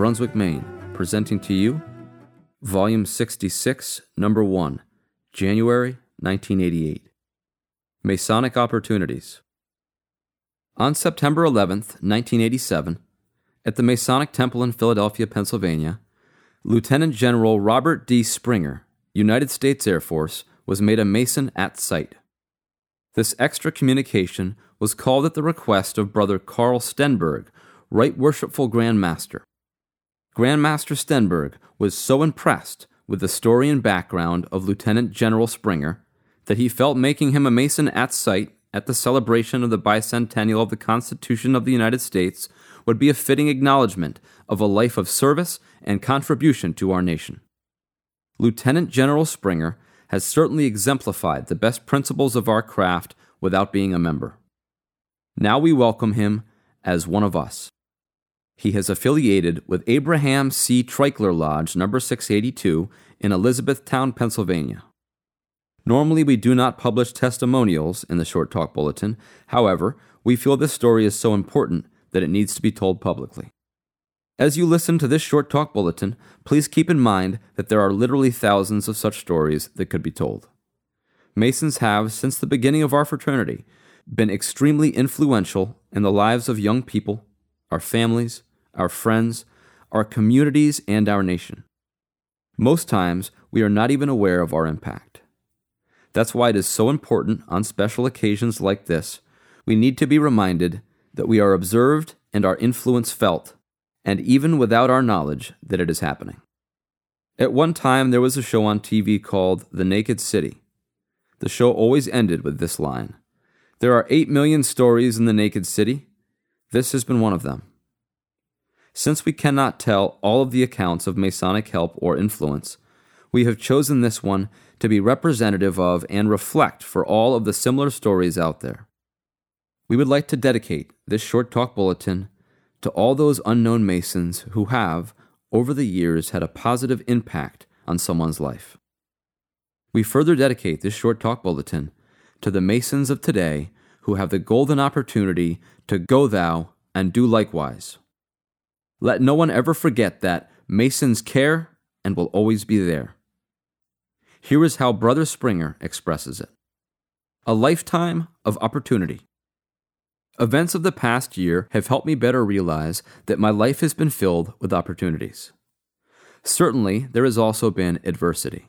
Brunswick, Maine, presenting to you Volume 66, Number 1, January 1988. Masonic Opportunities. On September 11th, 1987, at the Masonic Temple in Philadelphia, Pennsylvania, Lieutenant General Robert D. Springer, United States Air Force, was made a Mason at sight. This extra communication was called at the request of Brother Carl Stenberg, Right Worshipful Grand Master. Grand Master Stenberg was so impressed with the story and background of Lieutenant General Springer that he felt making him a Mason at sight at the celebration of the bicentennial of the Constitution of the United States would be a fitting acknowledgement of a life of service and contribution to our nation. Lieutenant General Springer has certainly exemplified the best principles of our craft without being a member. Now we welcome him as one of us. He has affiliated with Abraham C. Treichler Lodge, number 682, in Elizabethtown, Pennsylvania. Normally, we do not publish testimonials in the Short Talk Bulletin. However, we feel this story is so important that it needs to be told publicly. As you listen to this Short Talk Bulletin, please keep in mind that there are literally thousands of such stories that could be told. Masons have, since the beginning of our fraternity, been extremely influential in the lives of young people, our families, our friends, our communities, and our nation. Most times, we are not even aware of our impact. That's why it is so important on special occasions like this, we need to be reminded that we are observed and our influence felt, and even without our knowledge that it is happening. At one time, there was a show on TV called The Naked City. The show always ended with this line there are 8 million stories in the naked city. This has been one of them. Since we cannot tell all of the accounts of Masonic help or influence, we have chosen this one to be representative of and reflect for all of the similar stories out there. We would like to dedicate this short talk bulletin to all those unknown Masons who have, over the years, had a positive impact on someone's life. We further dedicate this short talk bulletin to the Masons of today who have the golden opportunity to go thou and do likewise. Let no one ever forget that Masons care and will always be there. Here is how Brother Springer expresses it A lifetime of opportunity. Events of the past year have helped me better realize that my life has been filled with opportunities. Certainly, there has also been adversity.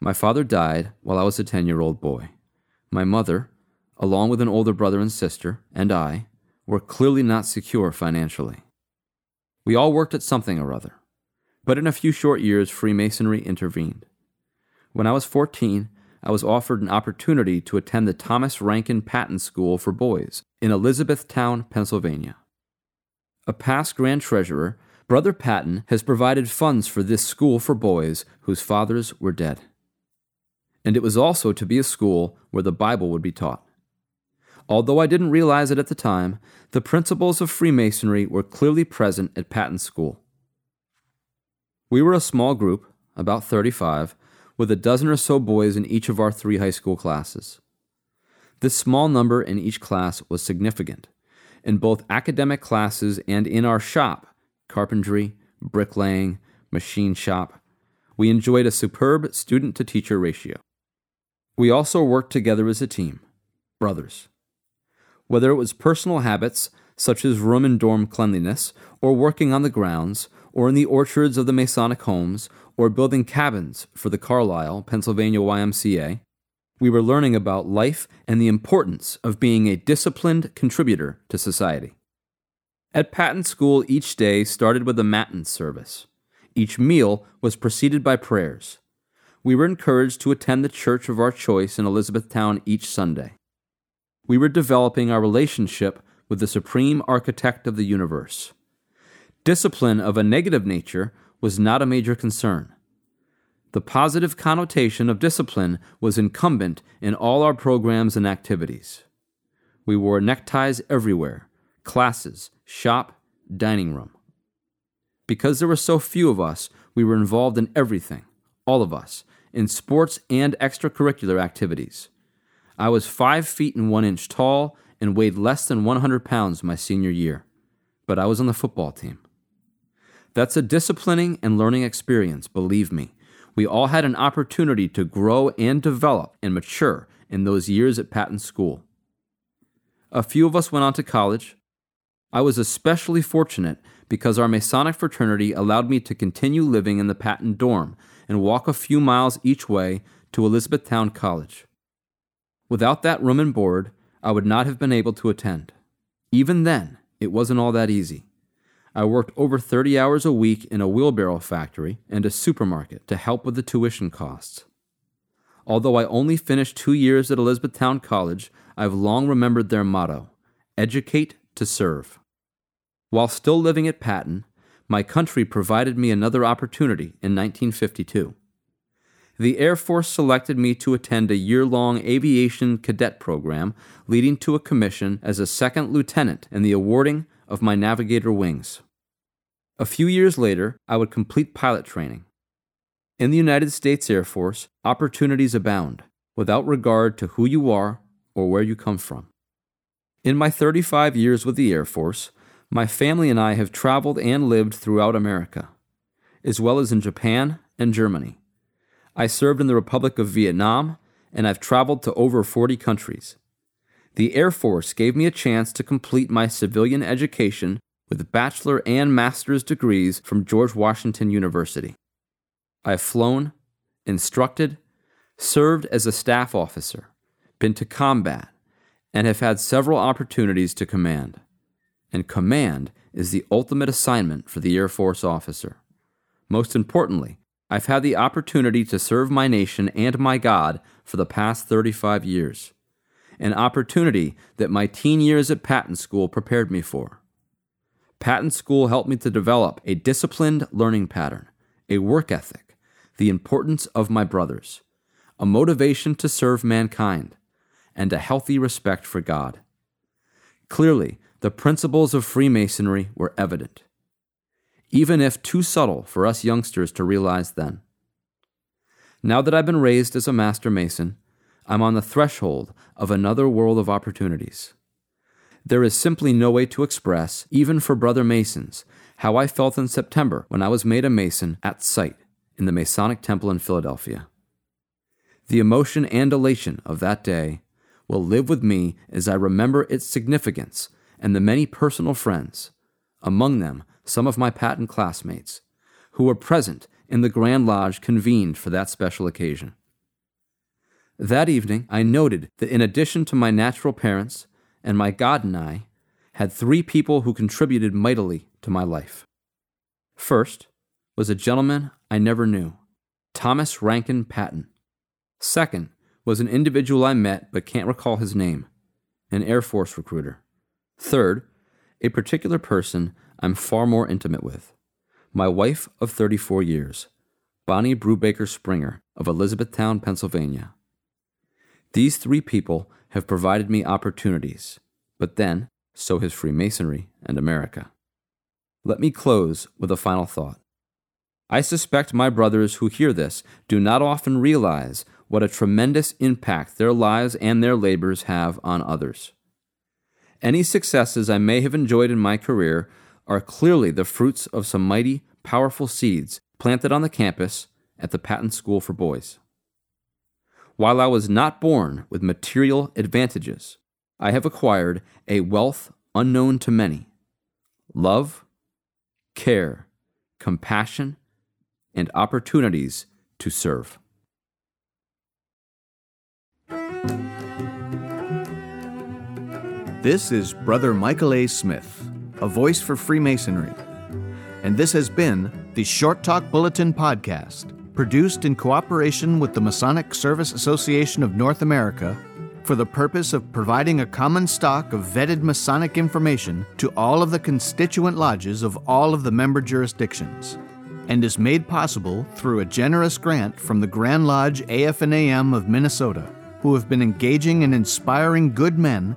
My father died while I was a 10 year old boy. My mother, along with an older brother and sister, and I, were clearly not secure financially. We all worked at something or other, but in a few short years, Freemasonry intervened. When I was 14, I was offered an opportunity to attend the Thomas Rankin Patton School for Boys in Elizabethtown, Pennsylvania. A past Grand Treasurer, Brother Patton has provided funds for this school for boys whose fathers were dead and it was also to be a school where the Bible would be taught. Although I didn't realize it at the time, the principles of Freemasonry were clearly present at Patton School. We were a small group, about 35, with a dozen or so boys in each of our three high school classes. This small number in each class was significant. In both academic classes and in our shop, carpentry, bricklaying, machine shop, we enjoyed a superb student to teacher ratio. We also worked together as a team, brothers. Whether it was personal habits, such as room and dorm cleanliness, or working on the grounds, or in the orchards of the Masonic homes, or building cabins for the Carlisle, Pennsylvania YMCA, we were learning about life and the importance of being a disciplined contributor to society. At Patton School, each day started with a Matins service. Each meal was preceded by prayers we were encouraged to attend the church of our choice in Elizabethtown each Sunday. We were developing our relationship with the supreme architect of the universe. Discipline of a negative nature was not a major concern. The positive connotation of discipline was incumbent in all our programs and activities. We wore neckties everywhere classes, shop, dining room. Because there were so few of us, we were involved in everything, all of us, in sports and extracurricular activities. I was five feet and one inch tall and weighed less than 100 pounds my senior year, but I was on the football team. That's a disciplining and learning experience, believe me. We all had an opportunity to grow and develop and mature in those years at Patton School. A few of us went on to college. I was especially fortunate because our Masonic fraternity allowed me to continue living in the Patton dorm and walk a few miles each way to Elizabethtown College. Without that room and board, I would not have been able to attend. Even then, it wasn't all that easy. I worked over 30 hours a week in a wheelbarrow factory and a supermarket to help with the tuition costs. Although I only finished two years at Elizabethtown College, I've long remembered their motto educate to serve. While still living at Patton, my country provided me another opportunity in 1952 the Air Force selected me to attend a year long aviation cadet program, leading to a commission as a second lieutenant and the awarding of my navigator wings. A few years later, I would complete pilot training. In the United States Air Force, opportunities abound, without regard to who you are or where you come from. In my 35 years with the Air Force, my family and I have traveled and lived throughout America, as well as in Japan and Germany. I served in the Republic of Vietnam, and I've traveled to over 40 countries. The Air Force gave me a chance to complete my civilian education with bachelor and master's degrees from George Washington University. I have flown, instructed, served as a staff officer, been to combat, and have had several opportunities to command. And command is the ultimate assignment for the Air Force officer. Most importantly, I've had the opportunity to serve my nation and my God for the past 35 years, an opportunity that my teen years at Patton School prepared me for. Patton School helped me to develop a disciplined learning pattern, a work ethic, the importance of my brothers, a motivation to serve mankind, and a healthy respect for God. Clearly, the principles of Freemasonry were evident even if too subtle for us youngsters to realize then. Now that I've been raised as a master mason, I'm on the threshold of another world of opportunities. There is simply no way to express, even for brother masons, how I felt in September when I was made a mason at sight in the Masonic Temple in Philadelphia. The emotion and elation of that day will live with me as I remember its significance and the many personal friends, among them some of my Patton classmates, who were present in the Grand Lodge convened for that special occasion. That evening, I noted that in addition to my natural parents and my God and I, had three people who contributed mightily to my life. First was a gentleman I never knew, Thomas Rankin Patton. Second was an individual I met but can't recall his name, an Air Force recruiter. Third, a particular person I'm far more intimate with. My wife of 34 years, Bonnie Brubaker Springer of Elizabethtown, Pennsylvania. These three people have provided me opportunities, but then so has Freemasonry and America. Let me close with a final thought. I suspect my brothers who hear this do not often realize what a tremendous impact their lives and their labors have on others. Any successes I may have enjoyed in my career are clearly the fruits of some mighty, powerful seeds planted on the campus at the Patton School for Boys. While I was not born with material advantages, I have acquired a wealth unknown to many love, care, compassion, and opportunities to serve. This is Brother Michael A. Smith a voice for Freemasonry. And this has been the Short Talk Bulletin Podcast, produced in cooperation with the Masonic Service Association of North America for the purpose of providing a common stock of vetted Masonic information to all of the constituent lodges of all of the member jurisdictions, and is made possible through a generous grant from the Grand Lodge AF&AM of Minnesota, who have been engaging and inspiring good men